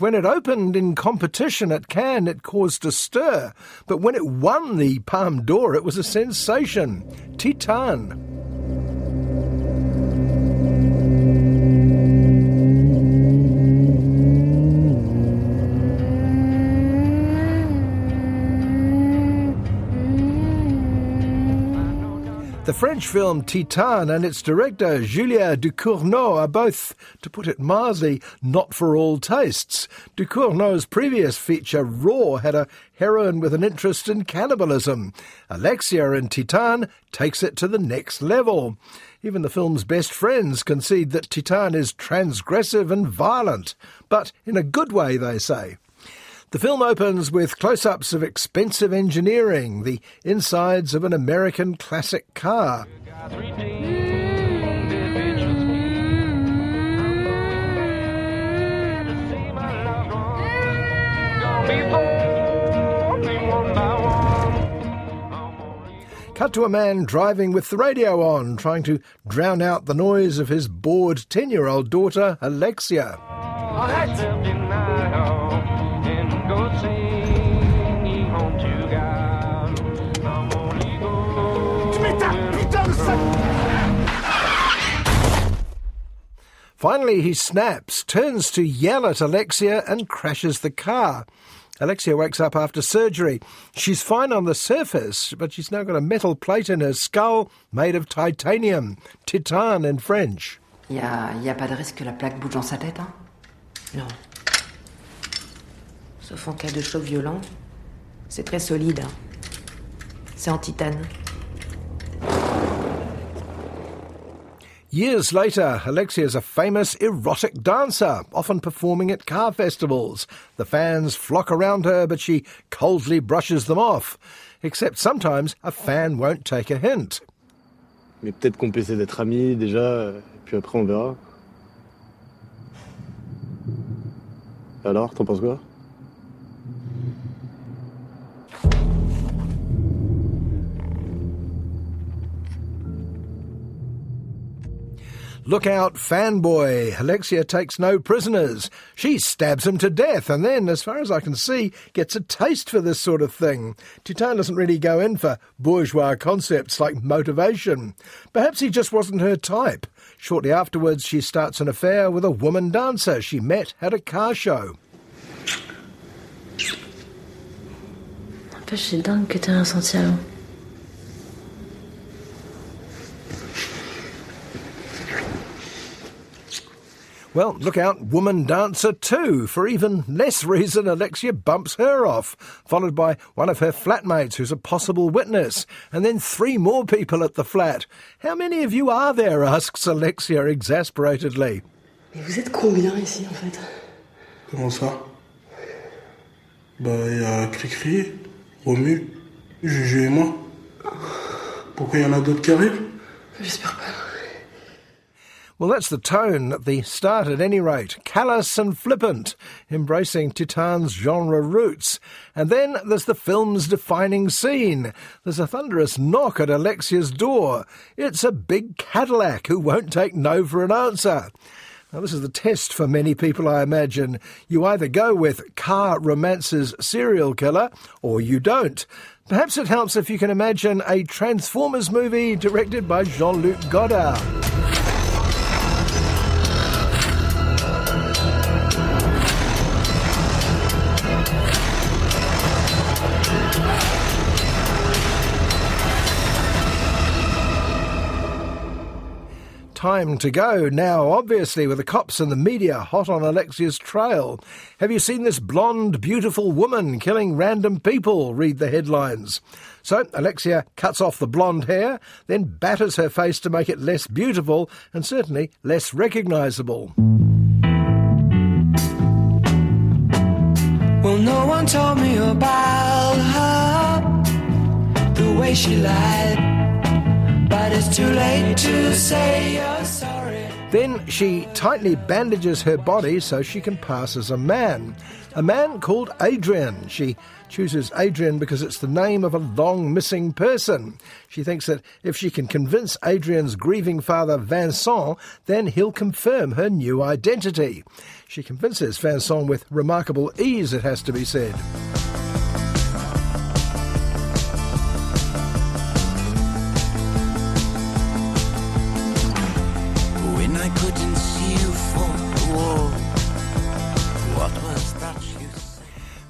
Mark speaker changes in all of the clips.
Speaker 1: When it opened in competition at Cannes, it caused a stir. But when it won the Palme d'Or, it was a sensation. Titane. The French film Titane and its director Julia Ducournau are both, to put it mildly, not for all tastes. Ducournau's previous feature, Raw, had a heroine with an interest in cannibalism. Alexia in Titane takes it to the next level. Even the film's best friends concede that Titane is transgressive and violent, but in a good way, they say. The film opens with close ups of expensive engineering, the insides of an American classic car. Cut to a man driving with the radio on, trying to drown out the noise of his bored 10 year old daughter, Alexia. Finally, he snaps, turns to yell at Alexia, and crashes the car. Alexia wakes up after surgery. She's fine on the surface, but she's now got a metal plate in her skull made of titanium, titane in French.
Speaker 2: Il y a, y a pas de risque que la plaque bouge dans sa tête, hein Non. Sauf en cas de choc violent. C'est très solide. Hein. C'est en titane.
Speaker 1: Years later, Alexia is a famous erotic dancer, often performing at car festivals. The fans flock around her, but she coldly brushes them off. Except sometimes a fan won't take a hint.
Speaker 3: Mais peut-être qu'on peut essayer d'être amis déjà, puis après on verra. Alors, t'en penses quoi
Speaker 1: Look out, fanboy. Alexia takes no prisoners. She stabs him to death and then, as far as I can see, gets a taste for this sort of thing. Titane doesn't really go in for bourgeois concepts like motivation. Perhaps he just wasn't her type. Shortly afterwards, she starts an affair with a woman dancer she met at a car show.
Speaker 4: c'est dingue que t'aies un sentier
Speaker 1: Well, look out, Woman Dancer 2. For even less reason, Alexia bumps her off, followed by one of her flatmates who's a possible witness, and then three more people at the flat. How many of you are there? asks Alexia exasperatedly.
Speaker 5: Mais vous êtes combien ici, en fait
Speaker 6: Comment ça Bah, il y a Cricri, Romu, Juju et moi. Pourquoi il y en a d'autres qui arrivent
Speaker 5: J'espère pas.
Speaker 1: Well, that's the tone at the start at any rate. Callous and flippant, embracing Titane's genre roots. And then there's the film's defining scene. There's a thunderous knock at Alexia's door. It's a big Cadillac who won't take no for an answer. Now, this is the test for many people, I imagine. You either go with car romance's serial killer or you don't. Perhaps it helps if you can imagine a Transformers movie directed by Jean Luc Godard. Time to go now, obviously, with the cops and the media hot on Alexia's trail. Have you seen this blonde, beautiful woman killing random people? Read the headlines. So Alexia cuts off the blonde hair, then batters her face to make it less beautiful and certainly less recognisable.
Speaker 4: Well, no one told me about her, the way she lied it's too late to say you're sorry.
Speaker 1: Then she tightly bandages her body so she can pass as a man. A man called Adrian. She chooses Adrian because it's the name of a long missing person. She thinks that if she can convince Adrian's grieving father Vincent, then he'll confirm her new identity. She convinces Vincent with remarkable ease, it has to be said.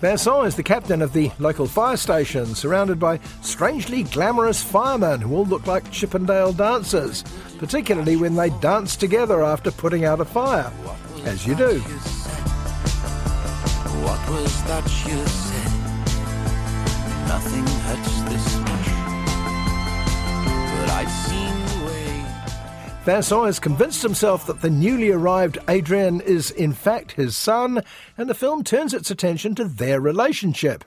Speaker 1: Vincent is the captain of the local fire station, surrounded by strangely glamorous firemen who all look like Chippendale dancers, particularly when they dance together after putting out a fire, as you do. What was that you said? Nothing hurts this Vincent has convinced himself that the newly arrived Adrian is in fact his son, and the film turns its attention to their relationship.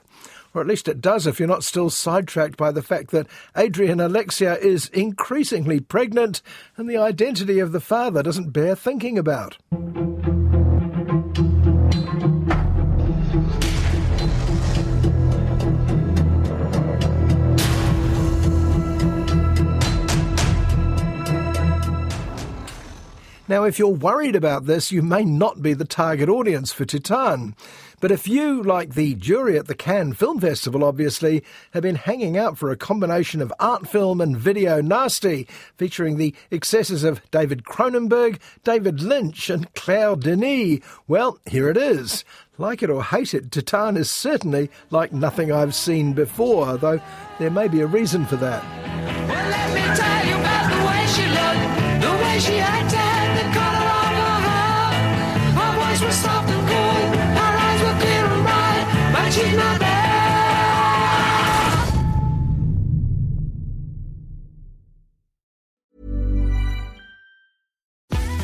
Speaker 1: Or at least it does if you're not still sidetracked by the fact that Adrian Alexia is increasingly pregnant and the identity of the father doesn't bear thinking about. Now, if you're worried about this, you may not be the target audience for Titane. But if you, like the jury at the Cannes Film Festival, obviously, have been hanging out for a combination of art film and video nasty, featuring the excesses of David Cronenberg, David Lynch, and Claire Denis, well, here it is. Like it or hate it, Titane is certainly like nothing I've seen before, though there may be a reason for that. Well, soft and eyes were clear and bright, but she's not there.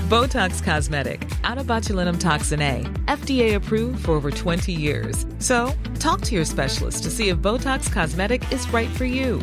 Speaker 7: Botox Cosmetic, out of botulinum toxin A, FDA approved for over 20 years. So, talk to your specialist to see if Botox Cosmetic is right for you.